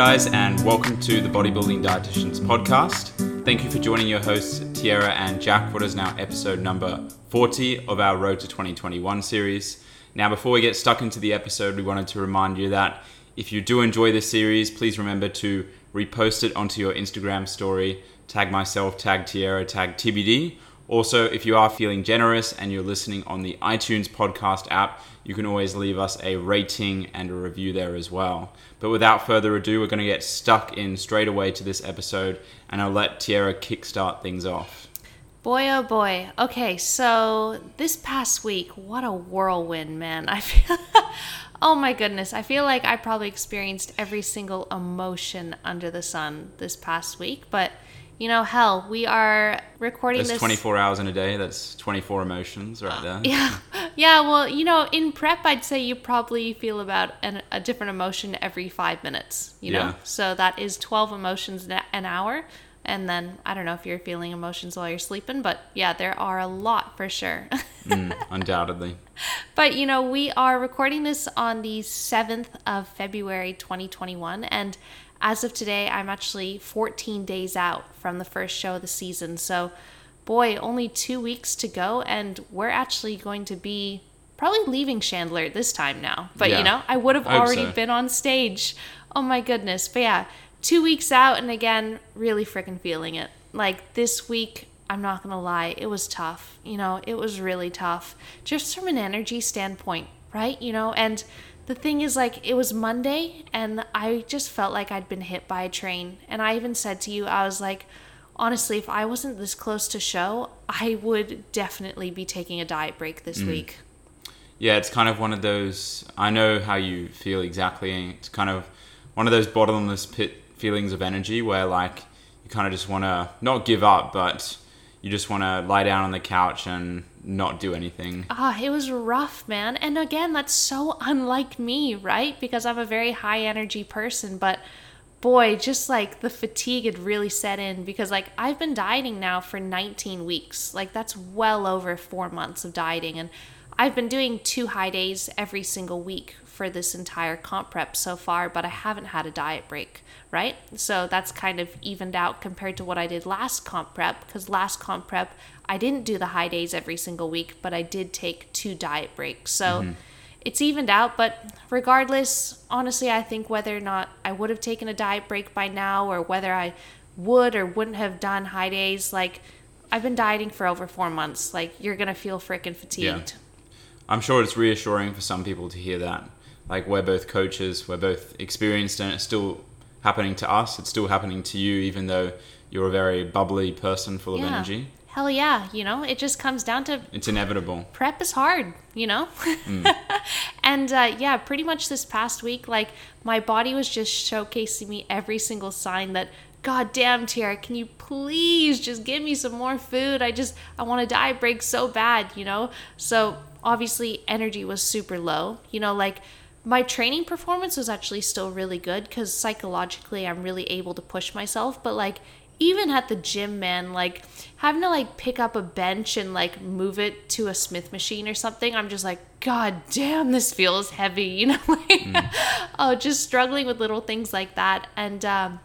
guys, and welcome to the Bodybuilding Dietitians podcast. Thank you for joining your hosts, Tyarra and Jack, what is now episode number 40 of our Road to 2021 series. Now, before we get stuck into the episode, we wanted to remind you that if you do enjoy this series, please remember to repost it onto your Instagram story, tag myself, tag Tyarra, tag TBD. Also, if you are feeling generous and you're listening on the iTunes podcast app, you can always leave us a rating and a review there as well. But without further ado, we're going to get stuck in straight away to this episode, and I'll let Tyarra kickstart things off. Boy, oh boy. Okay, so this past week, what a whirlwind, man. I feel, oh my goodness, I feel like I probably experienced every single emotion under the sun this past week, but you know, hell, we are recording That's this. 24 hours in a day. That's 24 emotions right there. Yeah, yeah. Well, you know, in prep, I'd say you probably feel about an, a different emotion every five minutes. You know, Yeah. so that is twelve emotions an an hour. And then I don't know if you're feeling emotions while you're sleeping, but yeah, there are a lot for sure. Mm, undoubtedly. But you know, we are recording this on the 7th of February 2021 and as of today, I'm actually 14 days out from the first show of the season. So, boy, only 2 weeks to go and we're actually going to be probably leaving Chandler this time now. But Yeah. you know, I would have already so. been on stage. Oh my goodness. But yeah, 2 weeks out and again, really freaking feeling it. Like this week I'm not gonna lie, it was tough. You know, it was really tough. Just from an energy standpoint, right? You know, and the thing is, like, it was Monday, and I just felt like I'd been hit by a train. And I even said to you, I was like, honestly, if I wasn't this close to show, I would definitely be taking a diet break this mm. week. Yeah, it's kind of one of those. I know how you feel exactly. It's kind of one of those bottomless pit feelings of energy where, like, you kind of just want to not give up, but you just want to lie down on the couch and not do anything. Ah, it was rough, man. And again, that's so unlike me, right? Because I'm a very high energy person, but boy, just like the fatigue had really set in because like I've been dieting now for 19 weeks. Like that's well over 4 months of dieting and I've been doing two high days every single week for this entire comp prep so far, but I haven't had a diet break, right? So that's kind of evened out compared to what I did last comp prep because last comp prep I didn't do the high days every single week, but I did take two diet breaks. So mm-hmm. it's evened out, but regardless, honestly, I think whether or not I would have taken a diet break by now or whether I would or wouldn't have done high days, like I've been dieting for over four months. Like you're gonna feel freaking fatigued. I'm sure it's reassuring for some people to hear that. Like, we're both coaches, we're both experienced, and it's still happening to us. It's still happening to you, even though you're a very bubbly person full of energy. Hell yeah, you know, it just comes down to It's inevitable. prep is hard, you know? and uh, yeah, pretty much this past week, like my body was just showcasing me every single sign that, God damn, Tyarra, can you please just give me some more food? I just, I want a diet break so bad, you know? So obviously, energy was super low, you know, like my training performance was actually still really good because psychologically, I'm really able to push myself, but like, even at the gym, man, like having to like pick up a bench and like move it to a Smith machine or something, I'm just like, God damn, this feels heavy, you know? Like, oh, just struggling with little things like that. And, um,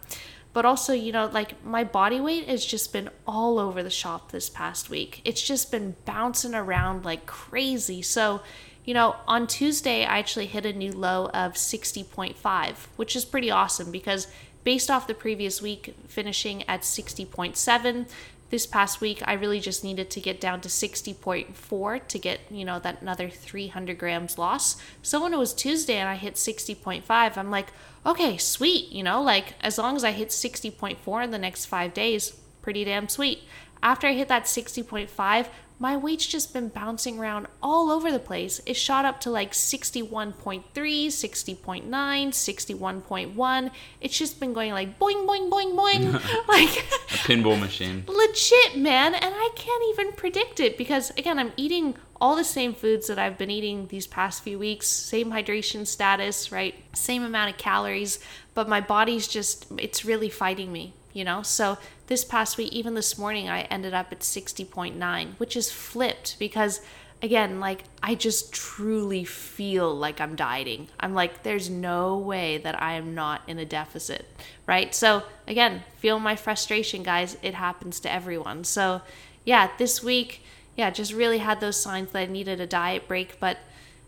but also, you know, like my body weight has just been all over the shop this past week. It's just been bouncing around like crazy. So, you know, on Tuesday, I actually hit a new low of 60.5, which is pretty awesome because based off the previous week finishing at 60.7, this past week I really just needed to get down to 60.4 to get, you know, that another 300 grams loss. So when it was Tuesday and I hit 60.5, I'm like, okay, sweet, you know, like as long as I hit 60.4 in the next five days, pretty damn sweet. After I hit that 60.5, my weight's just been bouncing around all over the place. It shot up to like 61.3, 60.9, 61.1. It's just been going like boing, boing, boing, boing. like, A pinball machine. legit, man. And I can't even predict it because, again, I'm eating all the same foods that I've been eating these past few weeks, same hydration status, right? Same amount of calories, but my body's just, it's really fighting me, you know? So this past week, even this morning, I ended up at 60.9, which is flipped because again, like I just truly feel like I'm dieting. I'm like, there's no way that I am not in a deficit, right? So, again, feel my frustration, guys. It happens to everyone. So, yeah, this week, yeah, just really had those signs that I needed a diet break, but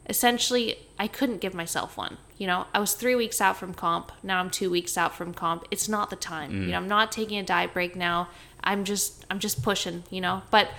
essentially, I couldn't give myself one. You know, I was three weeks out from comp. Now I'm two weeks out from comp. It's not the time. Mm. You know, I'm not taking a diet break now. I'm just, I'm just pushing. You know, but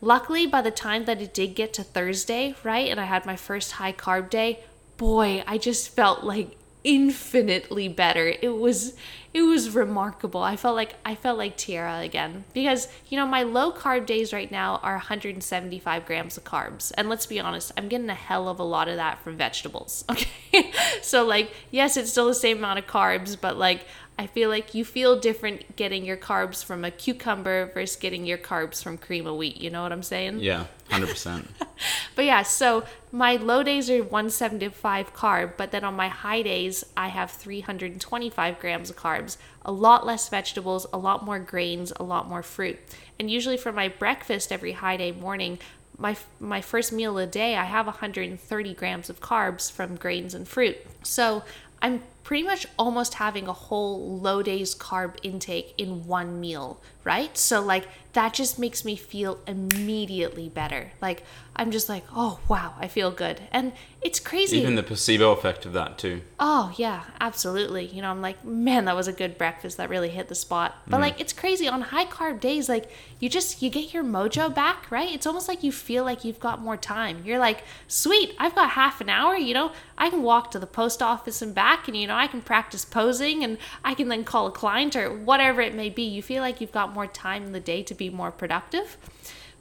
Luckily, by the time that it did get to Thursday, right, and I had my first high carb day, boy, I just felt like infinitely better. It was it was remarkable. I felt like I felt like Tyarra again because you know my low carb days right now are 175 grams of carbs, and let's be honest, I'm getting a hell of a lot of that from vegetables. Okay, so like yes, it's still the same amount of carbs, but like I feel like you feel different getting your carbs from a cucumber versus getting your carbs from cream of wheat. You know what I'm saying? Yeah, 100%. but yeah, so my low days are 175 carb, but then on my high days, I have 325 grams of carbs, a lot less vegetables, a lot more grains, a lot more fruit. And usually for my breakfast every high day morning, my my first meal of the day, I have 130 grams of carbs from grains and fruit. So I'm pretty much almost having a whole low days carb intake in one meal, right? So, like, that just makes me feel immediately better. Like, I'm just like, oh, wow, I feel good. And it's crazy. Even the placebo effect of that, too. Oh, yeah, absolutely. You know, I'm like, man, that was a good breakfast. That really hit the spot. But, mm. like, it's crazy. On high carb days, like, you just, you get your mojo back, right? It's almost like you feel like you've got more time. You're like, sweet, I've got half an hour, you know, I can walk to the post office and back, and, you know, I can practice posing, and I can then call a client or whatever it may be. You feel like you've got more time in the day to be more productive.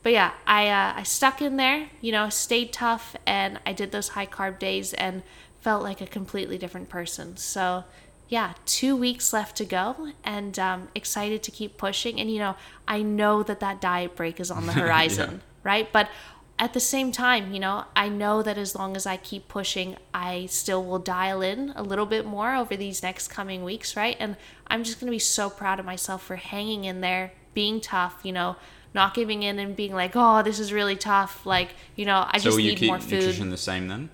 But yeah, I uh, I stuck in there, you know, stayed tough, and I did those high carb days and felt like a completely different person. So yeah, two weeks left to go, and um, excited to keep pushing. And you know, I know that that diet break is on the horizon, yeah. right? But at the same time, you know, I know that as long as I keep pushing, I still will dial in a little bit more over these next coming weeks, right? And I'm just going to be so proud of myself for hanging in there, being tough, you know, not giving in and being like, "Oh, this is really tough." Like, you know, I so just need more food. nutrition the same then?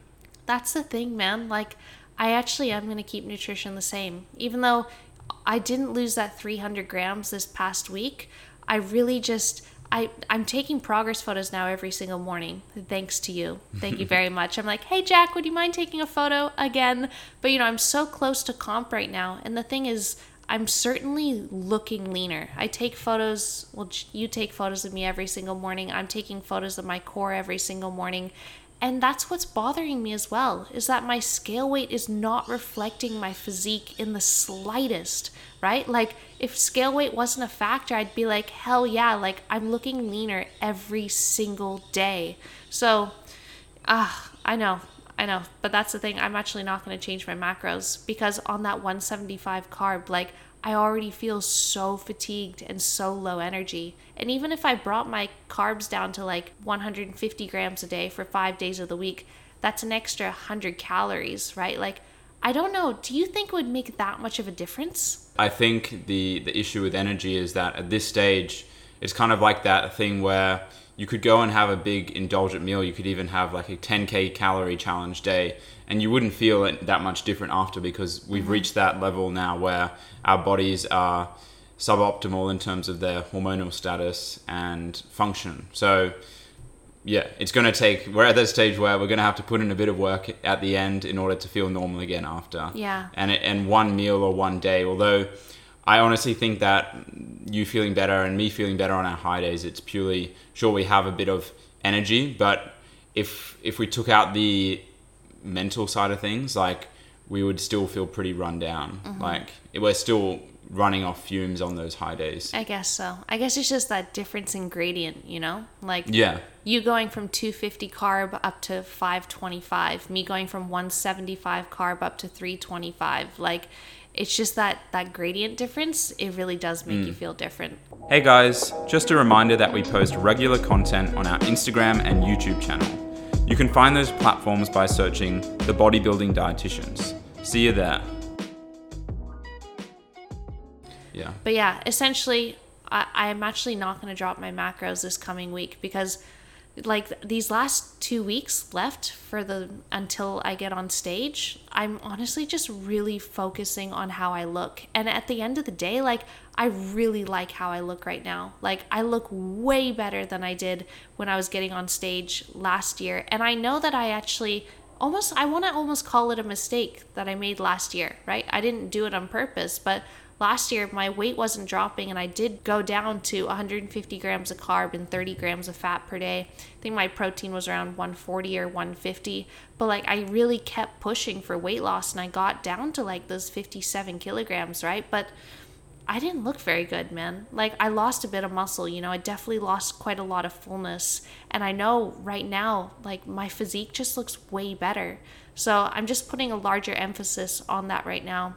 That's the thing, man. Like, I actually am going to keep nutrition the same, even though I didn't lose that 300 grams this past week. I really just I, I'm taking progress photos now every single morning, thanks to you. Thank you very much. I'm like, hey, Jack, would you mind taking a photo again? But, you know, I'm so close to comp right now. And the thing is, I'm certainly looking leaner. I take photos, well, you take photos of me every single morning. I'm taking photos of my core every single morning. And that's what's bothering me as well, is that my scale weight is not reflecting my physique in the slightest, right? Like, if scale weight wasn't a factor, I'd be like, hell yeah, like, I'm looking leaner every single day. So, ah, uh, I know, I know, but that's the thing. I'm actually not going to change my macros because on that 175 carb, like I already feel so fatigued and so low energy. And even if I brought my carbs down to like 150 grams a day for five days of the week, that's an extra 100 calories, right? Like, I don't know. Do you think it would make that much of a difference? I think the the issue with energy is that at this stage, it's kind of like that thing where you could go and have a big indulgent meal. You could even have like a 10k calorie challenge day, and you wouldn't feel it that much different after because we've mm-hmm. reached that level now where our bodies are suboptimal in terms of their hormonal status and function. So, yeah, it's going to take. We're at that stage where we're going to have to put in a bit of work at the end in order to feel normal again after. Yeah. And it, and one meal or one day, although I honestly think that you feeling better and me feeling better on our high days, it's purely sure we have a bit of energy, but if if we took out the mental side of things, like we would still feel pretty run down. Mm-hmm. Like we're still running off fumes on those high days. I guess so. I guess it's just that difference in gradient, you know? Like Yeah. You going from 250 carb up to 525, me going from 175 carb up to 325. Like it's just that that gradient difference it really does make mm. you feel different. Hey guys just a reminder that we post regular content on our instagram and youtube channel. You can find those platforms by searching the bodybuilding dietitians. See you there. Yeah. But yeah essentially I, i'm actually not going to drop my macros this coming week because like these last two weeks left for the until I get on stage, I'm honestly just really focusing on how I look. And at the end of the day, like I really like how I look right now. Like I look way better than I did when I was getting on stage last year. And I know that I actually almost I want to almost call it a mistake that I made last year, right? I didn't do it on purpose, but last year my weight wasn't dropping and I did go down to 150 grams of carb and 30 grams of fat per day. I think my protein was around 140 or 150, but like I really kept pushing for weight loss and I got down to like those 57 kilograms, right? But I didn't look very good, man. Like I lost a bit of muscle, you know, I definitely lost quite a lot of fullness. And I know right now, like my physique just looks way better. So I'm just putting a larger emphasis on that right now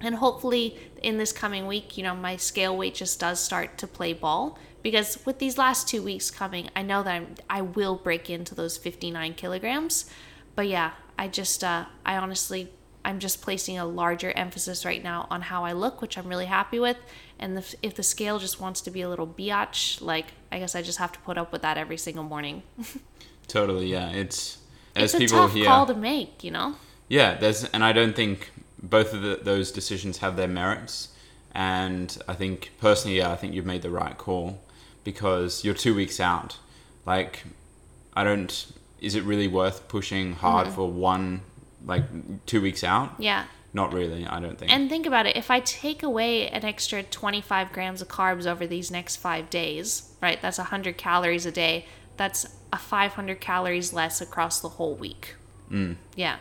and hopefully in this coming week you know my scale weight just does start to play ball. Because with these last two weeks coming i know that I'm, i will break into those 59 kilograms. But yeah i just uh, i honestly i'm just placing a larger emphasis right now on how i look which i'm really happy with. And the, if the scale just wants to be a little biatch like i guess i just have to put up with that every single morning. Totally yeah. It's as it's a people tough here call to make you know? Yeah there's and i don't think both of the, those decisions have their merits. And I think personally, yeah, I think you've made the right call because you're two weeks out. Like, I don't. Is it really worth pushing hard mm-hmm. for one, like two weeks out? Yeah. Not really, I don't think. And think about it. If I take away an extra 25 grams of carbs over these next five days, right? That's 100 calories a day. That's a 500 calories less across the whole week. Mm. Yeah.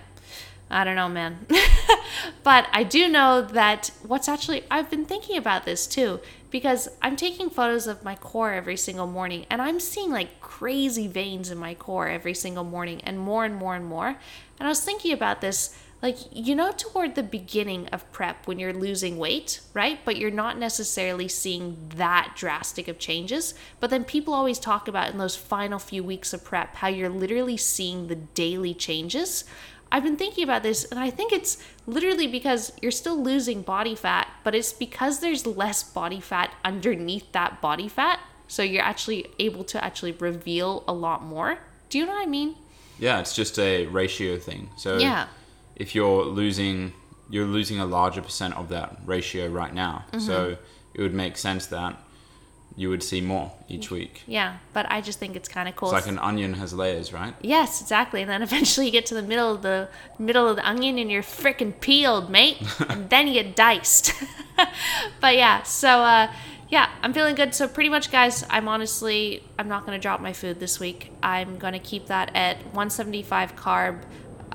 I don't know, man. but I do know that what's actually, I've been thinking about this too, because I'm taking photos of my core every single morning and I'm seeing like crazy veins in my core every single morning and more and more and more. And I was thinking about this, like, you know, toward the beginning of prep when you're losing weight, right? But you're not necessarily seeing that drastic of changes. But then people always talk about in those final few weeks of prep how you're literally seeing the daily changes. I've been thinking about this, and I think it's literally because you're still losing body fat, but it's because there's less body fat underneath that body fat. So you're actually able to actually reveal a lot more. Do you know what I mean? Yeah, it's just a ratio thing. So yeah. if you're losing, you're losing a larger percent of that ratio right now. Mm-hmm. So it would make sense that you would see more each week. Yeah, but I just think it's kind of cool. It's like an onion has layers, right? Yes, exactly. And then eventually you get to the middle of the middle of the onion and you're freaking peeled, mate. and then you get diced. but yeah, so uh, yeah, I'm feeling good. So pretty much, guys, I'm honestly I'm not gonna drop my food this week. I'm gonna keep that at 175 carb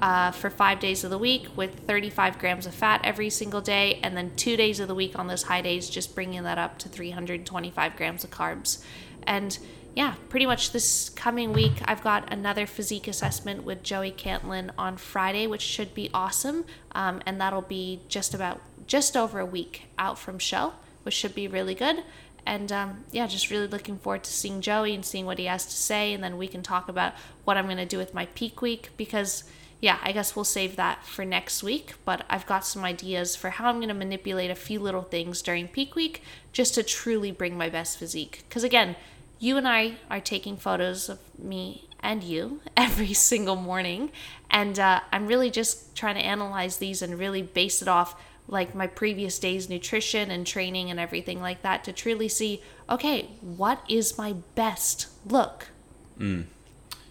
uh, for five days of the week with 35 grams of fat every single day, and then two days of the week on those high days, just bringing that up to 325 grams of carbs. And yeah, pretty much this coming week, I've got another physique assessment with Joey Cantlin on Friday, which should be awesome. Um, and that'll be just about just over a week out from show, which should be really good. And um, yeah, just really looking forward to seeing Joey and seeing what he has to say. And then we can talk about what I'm going to do with my peak week because yeah, I guess we'll save that for next week. But I've got some ideas for how I'm going to manipulate a few little things during peak week just to truly bring my best physique. Because again, you and I are taking photos of me and you every single morning. And uh, I'm really just trying to analyze these and really base it off like my previous day's nutrition and training and everything like that to truly see okay, what is my best look? Mm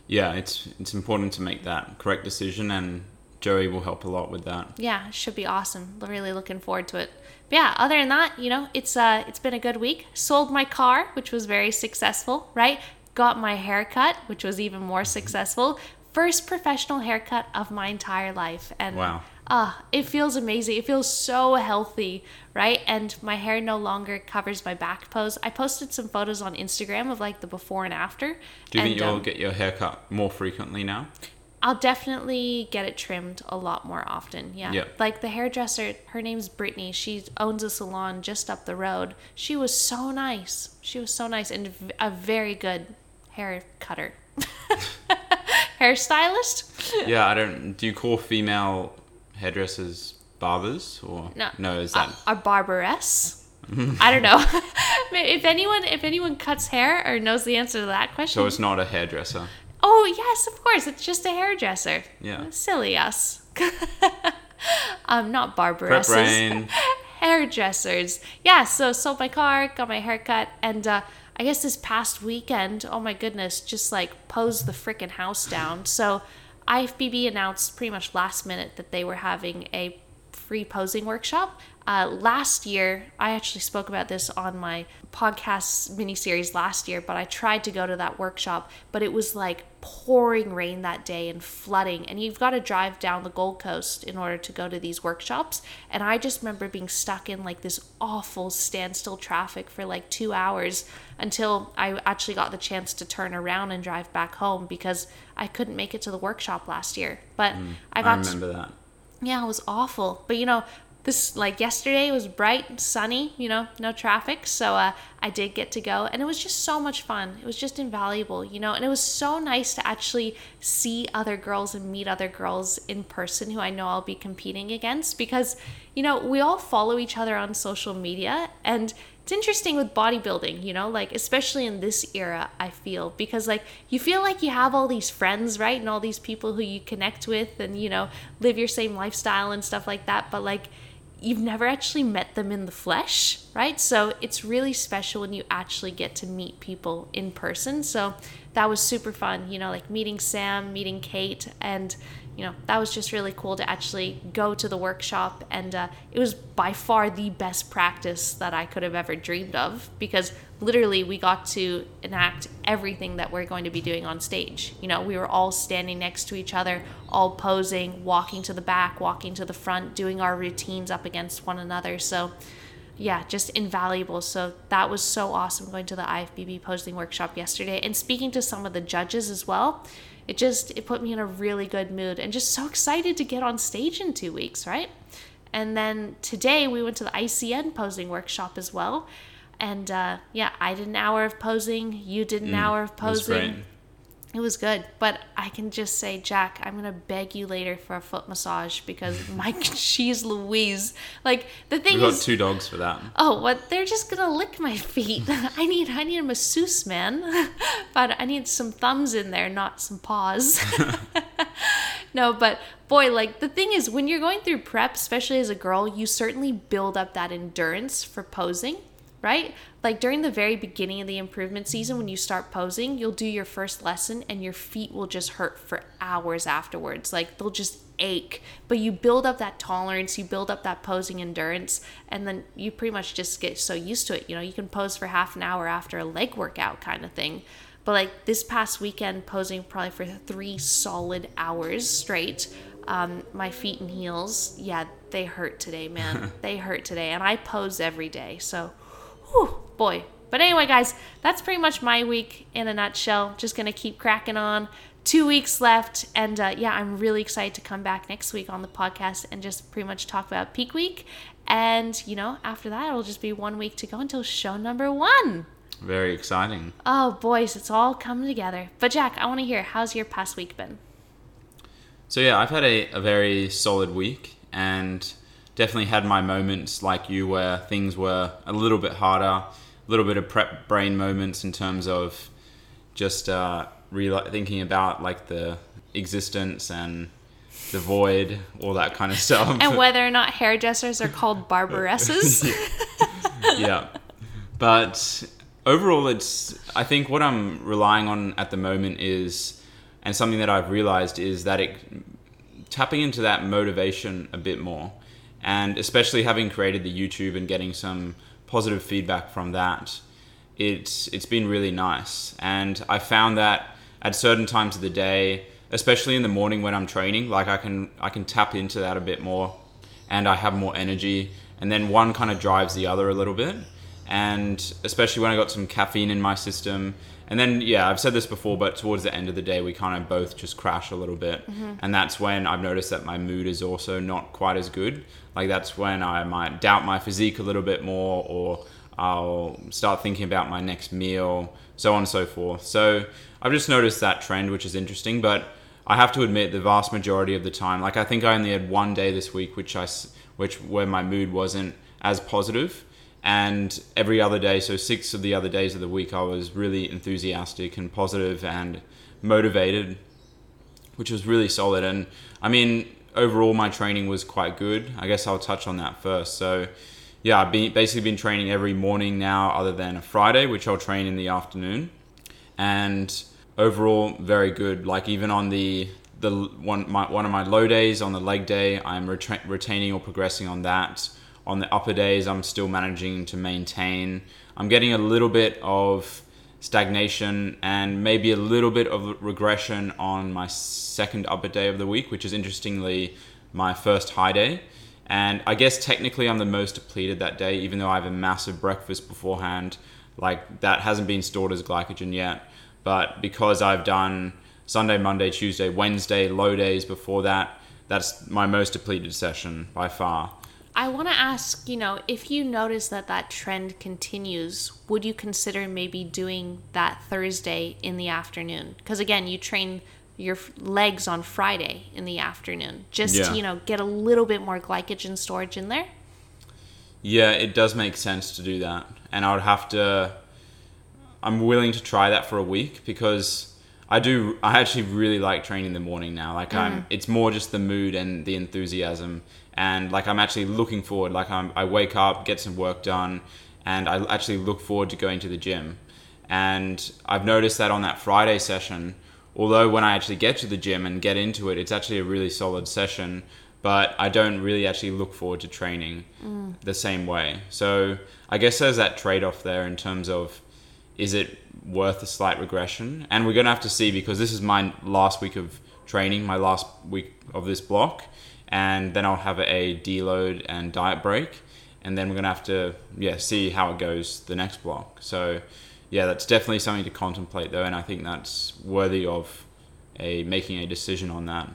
yeah, it's it's important to make that correct decision, and Joey will help a lot with that. Yeah, should be awesome. Really looking forward to it. But yeah, other than that, you know, it's uh it's been a good week. Sold my car, which was very successful, right? Got my haircut, which was even more successful. First professional haircut of my entire life, and wow ah, uh, it feels amazing. It feels so healthy, right? And my hair no longer covers my back pose. I posted some photos on Instagram of like the before and after. Do you and, think you'll um, get your hair cut more frequently now? I'll definitely get it trimmed a lot more often. Yeah. Yep. Like the hairdresser, her name's Brittany. She owns a salon just up the road. She was so nice. She was so nice and a very good hair cutter. Hairstylist? yeah, I don't. Do you call female hairdressers barbers or no? No, is that a, a barberess? I don't know. if anyone if anyone cuts hair or knows the answer to that question. So it's not a hairdresser. Oh yes, of course. It's just a hairdresser. Yeah. Silly us. um, not brain. hairdressers. Yeah, so sold my car, got my hair cut, and uh, I guess this past weekend, oh my goodness, just like posed the freaking house down. So IFBB announced pretty much last minute that they were having a free posing workshop. Uh, last year, I actually spoke about this on my podcast miniseries last year, but I tried to go to that workshop, but it was like pouring rain that day and flooding. And you've got to drive down the Gold Coast in order to go to these workshops. And I just remember being stuck in like this awful standstill traffic for like two hours until I actually got the chance to turn around and drive back home because I couldn't make it to the workshop last year. But I I got to- remember that. yeah, it was awful. But you know, this like yesterday was bright, sunny, you know, no traffic. So uh, I did get to go, and it was just so much fun. It was just invaluable, you know, and it was so nice to actually see other girls and meet other girls in person who I know I'll be competing against because, you know, we all follow each other on social media and it's interesting with bodybuilding, you know, like especially in this era, I feel because like you feel like you have all these friends, right? And all these people who you connect with and you know, live your same lifestyle and stuff like that, but like you've never actually met them in the flesh, right? So it's really special when you actually get to meet people in person. So that was super fun, you know, like meeting Sam, meeting Kate, and you know, that was just really cool to actually go to the workshop. And uh, it was by far the best practice that I could have ever dreamed of because literally we got to enact everything that we're going to be doing on stage. You know, we were all standing next to each other, all posing, walking to the back, walking to the front, doing our routines up against one another. So, yeah, just invaluable. So that was so awesome going to the IFBB posing workshop yesterday and speaking to some of the judges as well. It just it put me in a really good mood and just so excited to get on stage in 2 weeks, right? And then today we went to the ICN posing workshop as well. And uh, yeah, I did an hour of posing, you did an hour of Mm, posing. great. It was good, but I can just say, Jack, I'm gonna beg you later for a foot massage because my she's Louise. Like the thing We've got is, two dogs for that. oh, what? They're just gonna lick my feet. I need, I need a masseuse, man. but I need some thumbs in there, not some paws. no, but boy, like the thing is, when you're going through prep, especially as a girl, you certainly build up that endurance for posing, right? Like during the very beginning of the improvement season, when you start posing, you'll do your first lesson and your feet will just hurt for hours afterwards. Like they'll just ache. But you build up that tolerance, you build up that posing endurance, and then you pretty much just get so used to it. You know, you can pose for half an hour after a leg workout kind of thing. But like this past weekend, posing probably for three solid hours straight. Um, my feet and heels, yeah, they hurt today, man. they hurt today, and I pose every day. So, whew, boy. But anyway, guys, that's pretty much my week in a nutshell. Just gonna keep cracking on. Two weeks left, and uh, yeah, I'm really excited to come back next week on the podcast and just pretty much talk about peak week. And you know, after that, it'll just be one week to go until show number one. Very exciting. Oh, boys, it's all coming together. But Jack, I want to hear how's your past week been? So yeah, I've had a, a very solid week and definitely had my moments like you where things were a little bit harder, a little bit of prep brain moments in terms of just uh, reali thinking about like the existence and the void, all that kind of stuff. And whether or not hairdressers are called barbaresses? yeah. But overall, it's, I think what I'm relying on at the moment is, and something that I've realized is that it, tapping into that motivation a bit more. And especially having created the YouTube and getting some positive feedback from that, it's, it's been really nice. And I found that at certain times of the day, especially in the morning when I'm training, like I can, I can tap into that a bit more and I have more energy. And then one kind of drives the other a little bit. And especially when I got some caffeine in my system. And then, yeah, I've said this before, but towards the end of the day, we kind of both just crash a little bit. Mm-hmm. And that's when I've noticed that my mood is also not quite as good. Like, that's when I might doubt my physique a little bit more, or I'll start thinking about my next meal, so on and so forth. So I've just noticed that trend, which is interesting. But I have to admit, the vast majority of the time, like I think I only had one day this week, which I, which where my mood wasn't as positive, and every other day, so six of the other days of the week, I was really enthusiastic and positive and motivated, which was really solid. And I mean, overall, my training was quite good. I guess I'll touch on that first. So, yeah, I've been, basically been training every morning now, other than a Friday, which I'll train in the afternoon. And overall, very good. Like even on the the one my, one of my low days on the leg day, I'm retra- retaining or progressing on that. On the upper days, I'm still managing to maintain. I'm getting a little bit of stagnation and maybe a little bit of regression on my second upper day of the week, which is interestingly my first high day. And I guess technically I'm the most depleted that day, even though I have a massive breakfast beforehand. Like that hasn't been stored as glycogen yet. But because I've done Sunday, Monday, Tuesday, Wednesday, low days before that, that's my most depleted session by far. I want to ask, you know, if you notice that that trend continues, would you consider maybe doing that Thursday in the afternoon? Because again, you train your legs on Friday in the afternoon, just Yeah. to, you know, get a little bit more glycogen storage in there. Yeah, it does make sense to do that. And I would have to I'm willing to try that for a week because I do I actually really like training in the morning now. Like I'm mm-hmm. it's more just the mood and the enthusiasm and like I'm actually looking forward like I'm I wake up, get some work done and I actually look forward to going to the gym. And I've noticed that on that Friday session, although when I actually get to the gym and get into it, it's actually a really solid session, but I don't really actually look forward to training mm. the same way. So I guess there's that trade off there in terms of is it worth a slight regression? And we're going to have to see because this is my last week of training, my last week of this block, and then I'll have a deload and diet break, and then we're to have to yeah see how it goes the next block. So yeah, that's definitely something to contemplate though, and I think that's worthy of a making a decision on that.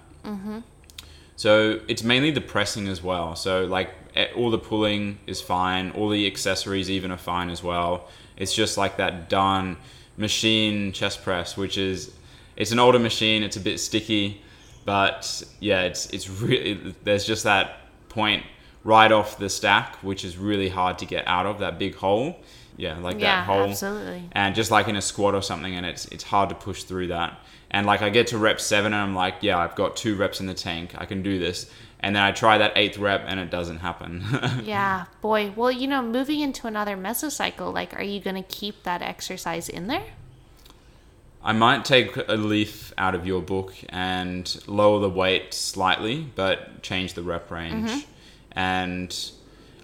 So it's mainly the pressing as well. So like eh, all the pulling is fine, all the accessories even are fine as well. It's just like that done machine chest press, which is it's an older machine. It's a bit sticky, but yeah, it's it's really there's just that point right off the stack, which is really hard to get out of that big hole. Yeah, like Yeah, that hole absolutely. and just like in a squat or something and it's it's hard to push through that and like i get to rep seven and i'm like yeah i've got two reps in the tank i can do this and then i try that eighth rep and it doesn't happen Yeah, boy. Well, you know, moving into another mesocycle, like, are you going to keep that exercise in there? I might take a leaf out of your book and lower the weight slightly but change the rep range. Mm-hmm. And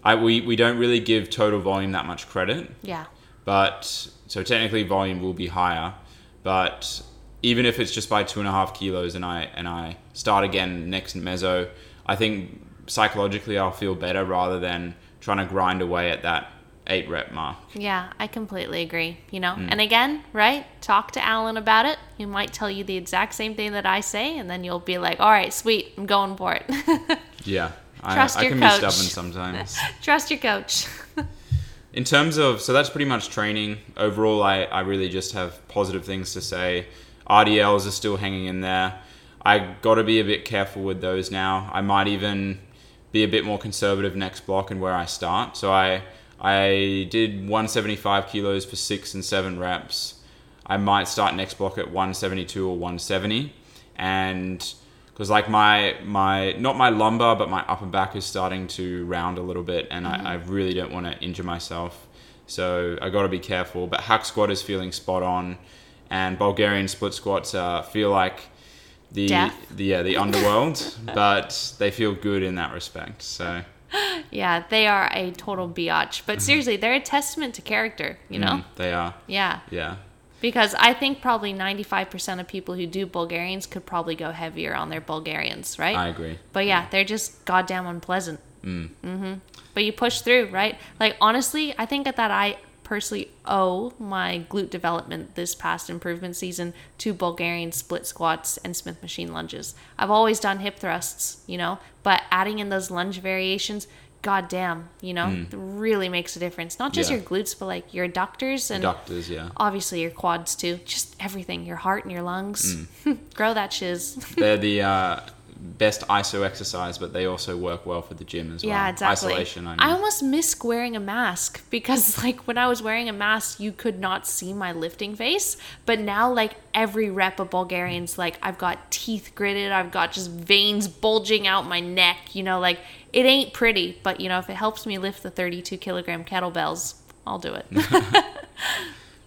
I, we, we don't really give total volume that much credit. Yeah. but so technically volume will be higher. But even if it's just by two and a half kilos and i and i start again next meso i think psychologically i'll feel better rather than trying to grind away at that eight rep mark Yeah, I completely agree. You know, Mm. and again, right? Talk to Alan about it. He might tell you the exact same thing that I say, and then you'll be like, all right, sweet, I'm going for it. yeah Trust I your can coach. be stubborn sometimes Trust your coach. in terms of so that's pretty much training overall I, I really just have positive things to say rdls are still hanging in there i got to be a bit careful with those now i might even be a bit more conservative next block and where i start so i i did 175 kilos for six and seven reps. I might start next block at 172 or 170 and because like my my not my lumbar but my upper back is starting to round a little bit and I, I really don't want to injure myself. So i got to be careful. But hack squat is feeling spot on. And bulgarian split squats uh, feel like the the yeah, the underworld but they feel good in that respect. So yeah, they are a total biatch. But seriously, they're a testament to character, you know? mm, they are Yeah. yeah Because I think probably 95% of people who do Bulgarians could probably go heavier on their Bulgarians, right? i agree But yeah, they're just goddamn unpleasant. Mm. hmm But you push through, right? Like honestly, I think at that I personally owe my glute development this past improvement season to Bulgarian split squats and Smith machine lunges. I've always done hip thrusts, you know, but adding in those lunge variations, goddamn, you know, really makes a difference. Not just Yeah. your glutes, but like your adductors and doctors yeah obviously your quads too. Just everything, your heart and your lungs. Grow that shiz. they're the uh, best ISO exercise, but they also work well for the gym as well. Yeah, exactly. Isolation. I, I almost miss wearing a mask because, like, when I was wearing a mask, you could not see my lifting face. But now, like, every rep of Bulgarians, like, I've got teeth gritted, I've got just veins bulging out my neck. You know, like, it ain't pretty, but you know, if it helps me lift the 32 kilogram kettlebells, I'll do it.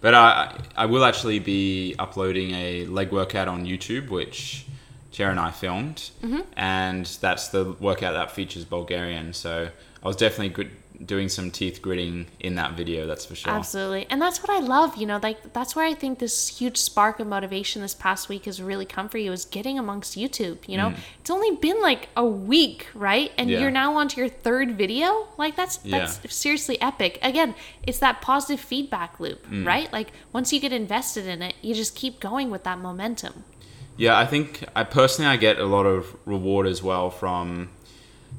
But I, I will actually be uploading a leg workout on YouTube, which Tara and I filmed, Mm-hmm. and that's the workout that features Bulgarian. So I was definitely good, doing some teeth gritting in that video. That's for sure. Absolutely. And that's what I love, you know, like that's where I think this huge spark of motivation this past week has really come for you is getting amongst YouTube, you know. It's only been like a week, right? And Mm. Yeah. you're now on to your third video? Like that's that's Yeah. seriously epic. Again, it's that positive feedback loop, Mm. right? Like once you get invested in it, you just keep going with that momentum. Yeah, I think I personally I get a lot of reward as well from,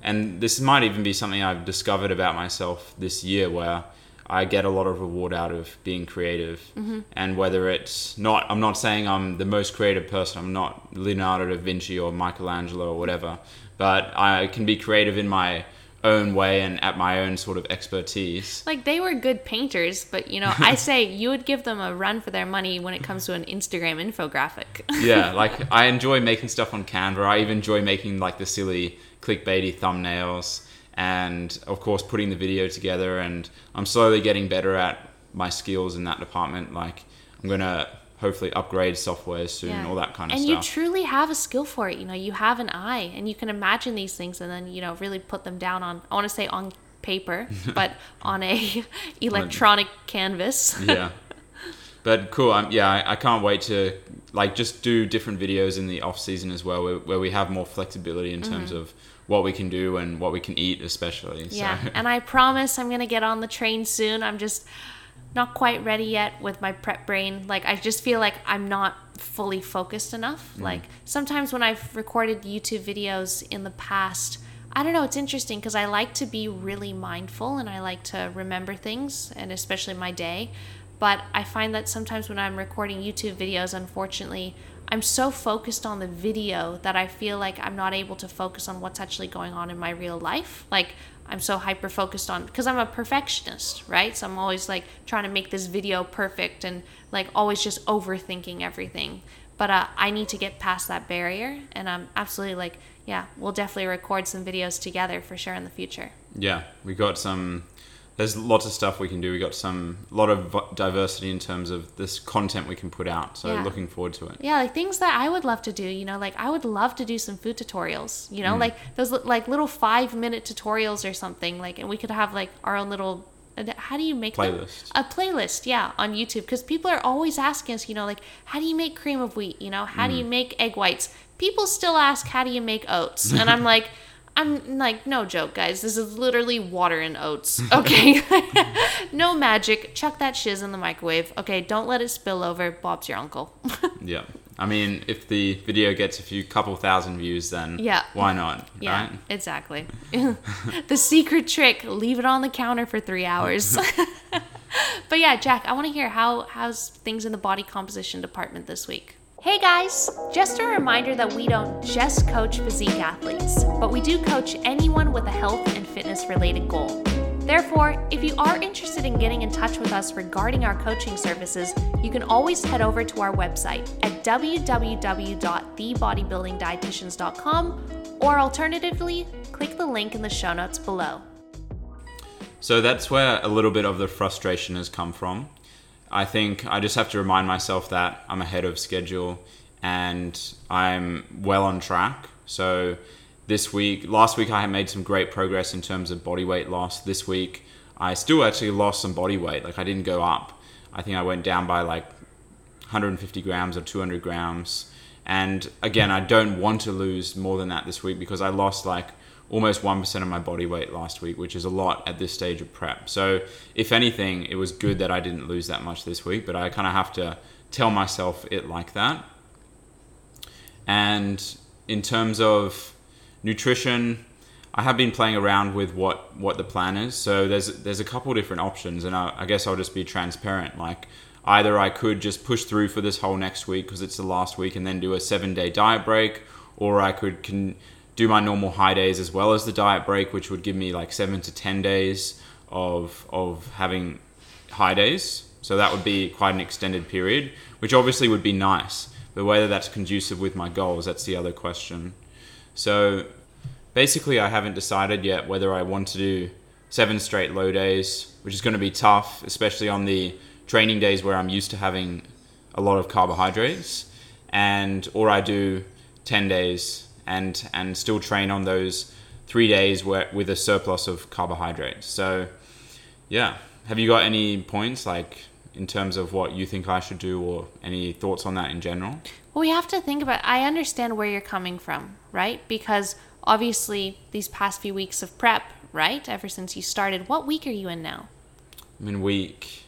and this might even be something I've discovered about myself this year, where I get a lot of reward out of being creative, mm-hmm. and whether it's not, I'm not saying I'm the most creative person. I'm not Leonardo da Vinci or Michelangelo or whatever, but I can be creative in my own way and at my own sort of expertise. Like they were good painters, but you know, I say you would give them a run for their money when it comes to an Instagram infographic. yeah, like I enjoy making stuff on Canva. I even enjoy making like the silly clickbaity thumbnails and of course putting the video together and I'm slowly getting better at my skills in that department. Like I'm gonna hopefully upgrade software soon, all that kind of and stuff. And you truly have a skill for it. You know, you have an eye, and you can imagine these things, and then you know really put them down on. I want to say on paper, but on a electronic canvas. yeah. But cool. Um, yeah, I, I can't wait to like just do different videos in the off season as well, where, where we have more flexibility in terms of what we can do and what we can eat, especially. Mm-hmm. Yeah, So. and I promise I'm gonna get on the train soon. I'm just not quite ready yet with my prep brain. Like I just feel like I'm not fully focused enough. Mm-hmm. Like sometimes when I've recorded YouTube videos in the past, I don't know, it's interesting because I like to be really mindful and I like to remember things and especially my day. But I find that sometimes when I'm recording YouTube videos, unfortunately, I'm so focused on the video that I feel like I'm not able to focus on what's actually going on in my real life. Like I'm so hyper focused on because I'm a perfectionist, right? So I'm always like trying to make this video perfect and like always just overthinking everything. But uh, I need to get past that barrier, and I'm absolutely like, yeah, we'll definitely record some videos together for sure in the future. yeah, we got some. There's lots of stuff we can do. We got some lot of diversity in terms of this content we can put out. So Yeah. looking forward to it. Yeah, like things that I would love to do, you know, like I would love to do some food tutorials, you know, like those like little five minute tutorials or something, like, and we could have like our own little. uh, How do you make them? Playlist. A playlist, yeah, on YouTube, because people are always asking us, you know, like, how do you make cream of wheat? You know, how do you make egg whites? People still ask, how do you make oats? And I'm like. I'm like, no joke, guys. This is literally water and oats. Okay. no magic. Chuck that shiz in the microwave. Okay. Don't let it spill over. Bob's your uncle. Yeah. I mean, if the video gets a few couple thousand views, then Yeah. why not? Yeah, Right? exactly. the secret trick: leave it on the counter for three hours. but yeah, Jack, I want to hear how how's things in the body composition department this week. Hey guys, just a reminder that we don't just coach physique athletes, but we do coach anyone with a health and fitness related goal. Therefore, if you are interested in getting in touch with us regarding our coaching services, you can always head over to our website at www.thebodybuildingdietitians.com or alternatively, click the link in the show notes below. So that's where a little bit of the frustration has come from. I think I just have to remind myself that I'm ahead of schedule and I'm well on track. So this week, last week I had made some great progress in terms of body weight loss. This week I still actually lost some body weight. Like I didn't go up. I think I went down by like 150 grams or 200 grams. And again, I don't want to lose more than that this week because I lost like almost 1% of my body weight last week, which is a lot at this stage of prep. So, if anything, it was good that I didn't lose that much this week, but I kind of have to tell myself it like that. And in terms of nutrition, I have been playing around with what, what the plan is. So there's there's a couple different options, and I, I guess I'll just be transparent. Like either I could just push through for this whole next week because it's the last week, and then do a seven day diet break, or I could can do my normal high days as well as the diet break, which would give me like seven to ten days of of having high days. So that would be quite an extended period, which obviously would be nice. But whether that's conducive with my goals, that's the other question. So basically, I haven't decided yet whether I want to do seven straight low days, which is going to be tough, especially on the training days where I'm used to having a lot of carbohydrates, and or I do ten days and and still train on those three days where, with a surplus of carbohydrates. So, yeah, have you got any points like in terms of what you think I should do, or any thoughts on that in general? Well, we have to think about. I understand where you're coming from, right? Because obviously, these past few weeks of prep, right? Ever since you started, what week are you in now? I'm in week.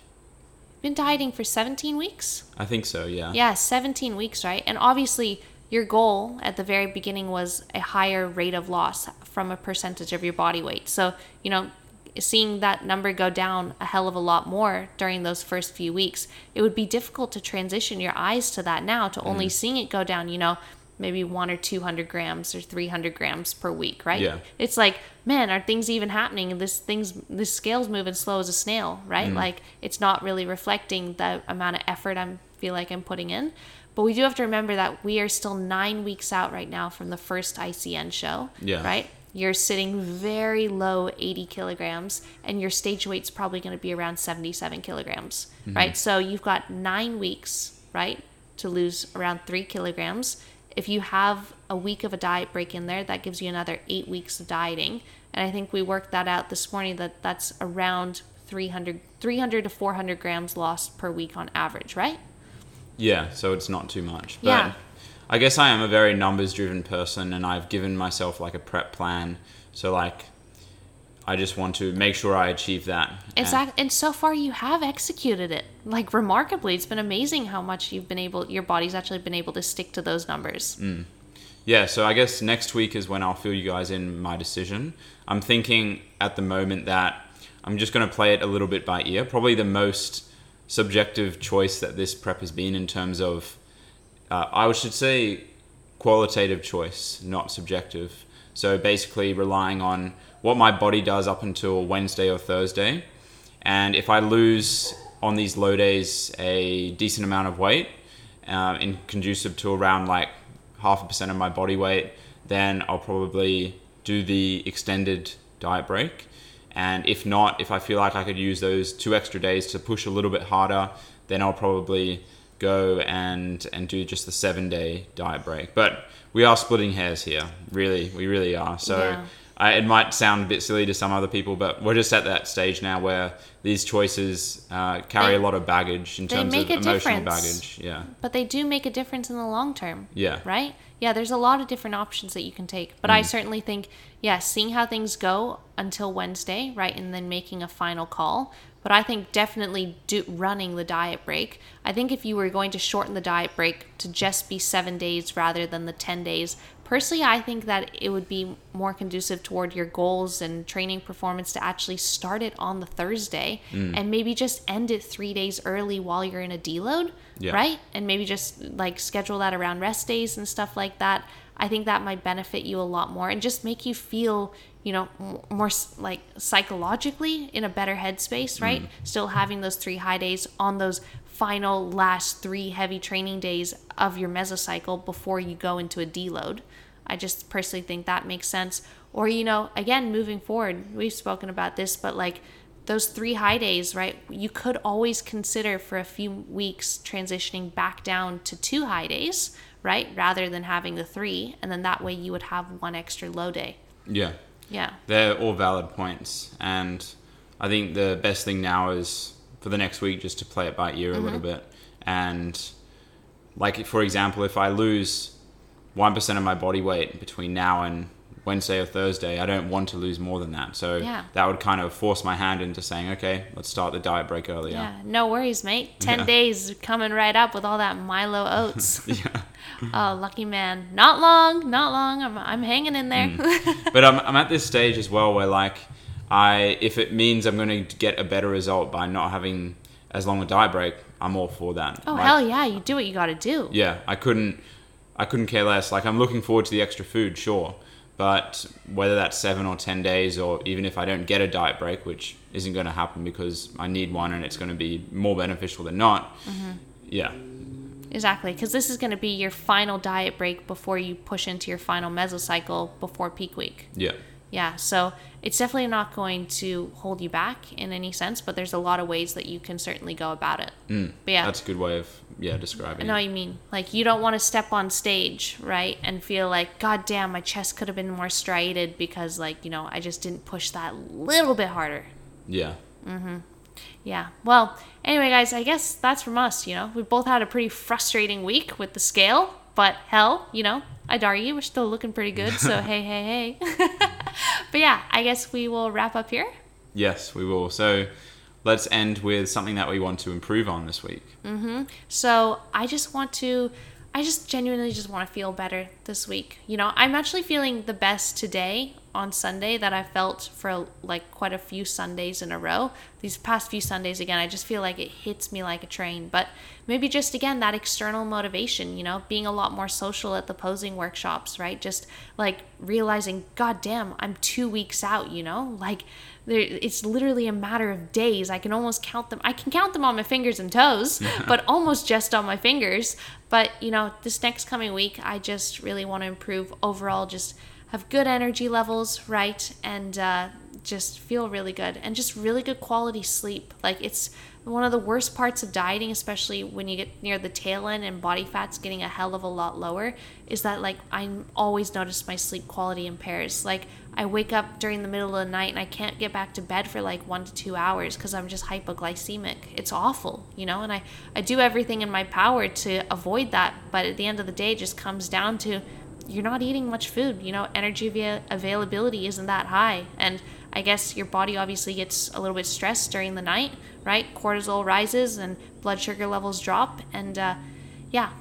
Been dieting for 17 weeks. I think so. Yeah. Yeah, 17 weeks, right? And obviously, your goal at the very beginning was a higher rate of loss from a percentage of your body weight. So, you know, seeing that number go down a hell of a lot more during those first few weeks, it would be difficult to transition your eyes to that now to only mm. seeing it go down, you know, maybe one or 200 grams or 300 grams per week, right? Yeah. It's like, man, are things even happening? This thing's, this scale's moving slow as a snail, right? Mm. Like it's not really reflecting the amount of effort I feel like I'm putting in. But we do have to remember that we are still nine weeks out right now from the first ICN show, Yeah. right? You're sitting very low 80 kilograms, and your stage weight's probably going to be around 77 kilograms, mm-hmm. right? So you've got nine weeks, right, to lose around three kilograms. If you have a week of a diet break in there, that gives you another eight weeks of dieting. And I think we worked that out this morning that that's around 300, 300 to 400 grams lost per week on average, right? Yeah, so it's not too much. But Yeah. I guess I am a very numbers driven person and I've given myself like a prep plan. So like I just want to make sure I achieve that. And- Exactly. And so far you have executed it. Like remarkably. It's been amazing how much you've been able your body's actually been able to stick to those numbers. Mm. Yeah, so I guess next week is when I'll fill you guys in my decision. I'm thinking at the moment that I'm just going to play it a little bit by ear. Probably the most subjective choice that this prep has been in terms of, uh, I should say, qualitative choice, not subjective. So basically, relying on what my body does up until Wednesday or Thursday. And if I lose on these low days a decent amount of weight, uh, in conducive to around like half a percent of my body weight, then I'll probably do the extended diet break. And if not, if I feel like I could use those two extra days to push a little bit harder, then I'll probably go and and do just the seven day diet break. But we are splitting hairs here, really, we really are. So Yeah. I, it might sound a bit silly to some other people, but we're just at that stage now where these choices uh, carry They- a lot of baggage in terms of emotional difference. baggage. Yeah, But they do make a difference in the long term. yeah, Right? Yeah, there's a lot of different options that you can take. But I certainly think, yeah, seeing how things go until Wednesday, right, and then making a final call. But I think definitely do, running the diet break. I think if you were going to shorten the diet break to just be seven days rather than the 10 days, personally, I think that it would be more conducive toward your goals and training performance to actually start it on the Thursday mm. and maybe just end it three days early while you're in a deload, Yeah. right? and maybe just like schedule that around rest days and stuff like that. I think that might benefit you a lot more and just make you feel you know more like psychologically in a better headspace mm. right? Still having those three high days on those final last three heavy training days of your mesocycle before you go into a deload i just personally think that makes sense or you know again moving forward we've spoken about this but like those three high days, right? You could always consider for a few weeks transitioning back down to two high days, right? Rather than having the three. And then that way you would have one extra low day. yeah. Yeah. They're all valid points, and I think the best thing now is for the next week just to play it by ear a little mm-hmm. bit. And like for example, if I lose one percent of my body weight between now and Wednesday or Thursday, I don't want to lose more than that. So Yeah. that would kind of force my hand into saying, okay, let's start the diet break earlier. Yeah. No worries, mate. 10 Yeah. days coming right up with all that Milo oats. Yeah. oh, lucky man. Not long, not long. I'm, I'm hanging in there. Mm. but I'm, I'm at this stage as well where like I if it means I'm going to get a better result by not having as long a diet break, I'm all for that. oh, Like, hell yeah. You do what you got to do. Yeah, I couldn't I couldn't care less. Like I'm looking forward to the extra food, sure, but whether that's seven or ten days, or even if I don't get a diet break, which isn't going to happen because I need one and it's going to be more beneficial than not. Mm-hmm. Yeah, Exactly, because this is going to be your final diet break before you push into your final mesocycle before peak week. yeah, Yeah, so it's definitely not going to hold you back in any sense, but there's a lot of ways that you can certainly go about it. Mm, but yeah, that's a good way of yeah describing. I know it. what you mean. Like you don't want to step on stage, right, and feel like, God damn, my chest could have been more striated because, like, you know, I just didn't push that little bit harder. Yeah, Mm-hmm. Yeah. Well, anyway, guys, I guess that's from us. You know, we both had a pretty frustrating week with the scale, but hell, you know, I'd argue we're still looking pretty good. So hey, hey, hey. but yeah, I guess we will wrap up here. yes, we will. So let's end with something that we want to improve on this week. Mm-hmm. So I just want to, I just genuinely just want to feel better this week. You know, I'm actually feeling the best today on Sunday that I felt for like quite a few Sundays in a row. These past few Sundays, again, I just feel like it hits me like a train. But maybe just again, that external motivation, you know, being a lot more social at the posing workshops, right? Just like realizing, God damn, I'm two weeks out, you know? Like, it's literally a matter of days. I can almost count them. I can count them on my fingers and toes, but almost just on my fingers. But you know, this next coming week, I just really want to improve overall. Just have good energy levels, right, and uh, just feel really good and just really good quality sleep. Like it's one of the worst parts of dieting, especially when you get near the tail end and body fat's getting a hell of a lot lower, is that like I always notice my sleep quality impairs. Like I wake up during the middle of the night and I can't get back to bed for like one to two hours because I'm just hypoglycemic. It's awful, you know, and I, I do everything in my power to avoid that. But at the end of the day, it just comes down to you're not eating much food. You know, energy avai- availability isn't that high. And I guess your body obviously gets a little bit stressed during the night, right? Cortisol rises and blood sugar levels drop. And uh, yeah,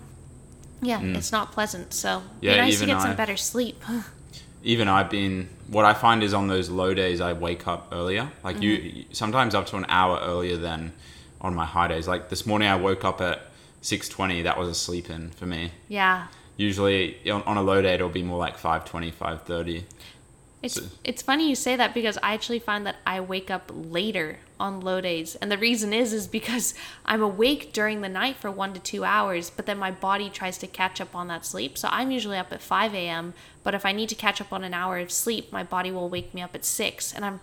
yeah, it's not pleasant. So Yeah, be nice to get some better sleep. even I've been what I find is on those low days I wake up earlier. Like mm-hmm. you sometimes up to an hour earlier than on my high days. Like this morning I woke up at 6:20. That was a sleep in for me. yeah. Usually on, on a low day it'll be more like 5:20, 5:30. It's So- it's funny you say that because I actually find that I wake up later on low days, and the reason is is because I'm awake during the night for one to two hours, but then my body tries to catch up on that sleep. So I'm usually up at five a.m. But if I need to catch up on an hour of sleep, my body will wake me up at six, and I'm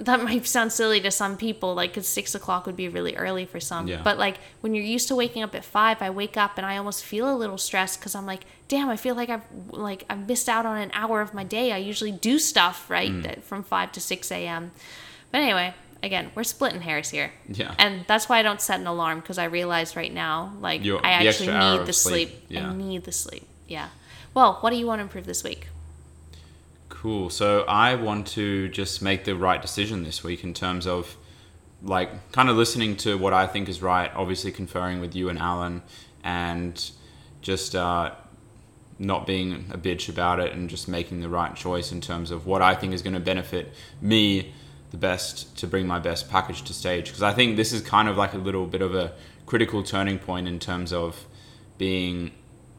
that might sound silly to some people, like because six o'clock would be really early for some. Yeah. But like when you're used to waking up at five, I wake up and I almost feel a little stressed because I'm like, damn, I feel like I've like I've missed out on an hour of my day. I usually do stuff right Mm. that- from five to six a.m. But anyway, again, we're splitting hairs here. Yeah. And that's why I don't set an alarm because I realize right now, like Your- I actually need the sleep, sleep. yeah. I need the sleep. Yeah. Well, what do you want to improve this week? Cool. So I want to just make the right decision this week in terms of like kind of listening to what I think is right, obviously conferring with you and Alan and just uh, not being a bitch about it and just making the right choice in terms of what I think is going to benefit me the best to bring my best package to stage. Because I think this is kind of like a little bit of a critical turning point in terms of being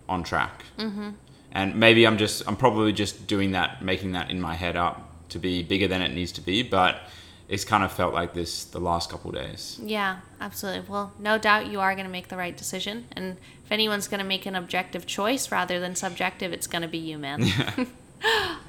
on track. Mm-hmm. And maybe I'm just, I'm probably just doing that, making that in my head up to be bigger than it needs to be. But it's kind of felt like this the last couple days. Yeah, absolutely. Well, no doubt you are going to make the right decision. And if anyone's going to make an objective choice rather than subjective, it's going to be you, man.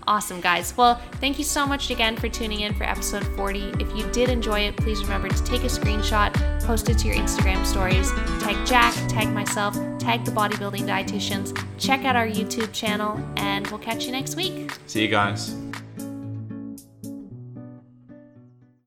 awesome, guys. Well, thank you so much again for tuning in for episode 40. If you did enjoy it, please remember to take a screenshot, post it to your Instagram stories, tag Jack, tag myself, tag the bodybuilding dietitians, check out our YouTube channel, and we'll catch you next week. See you guys.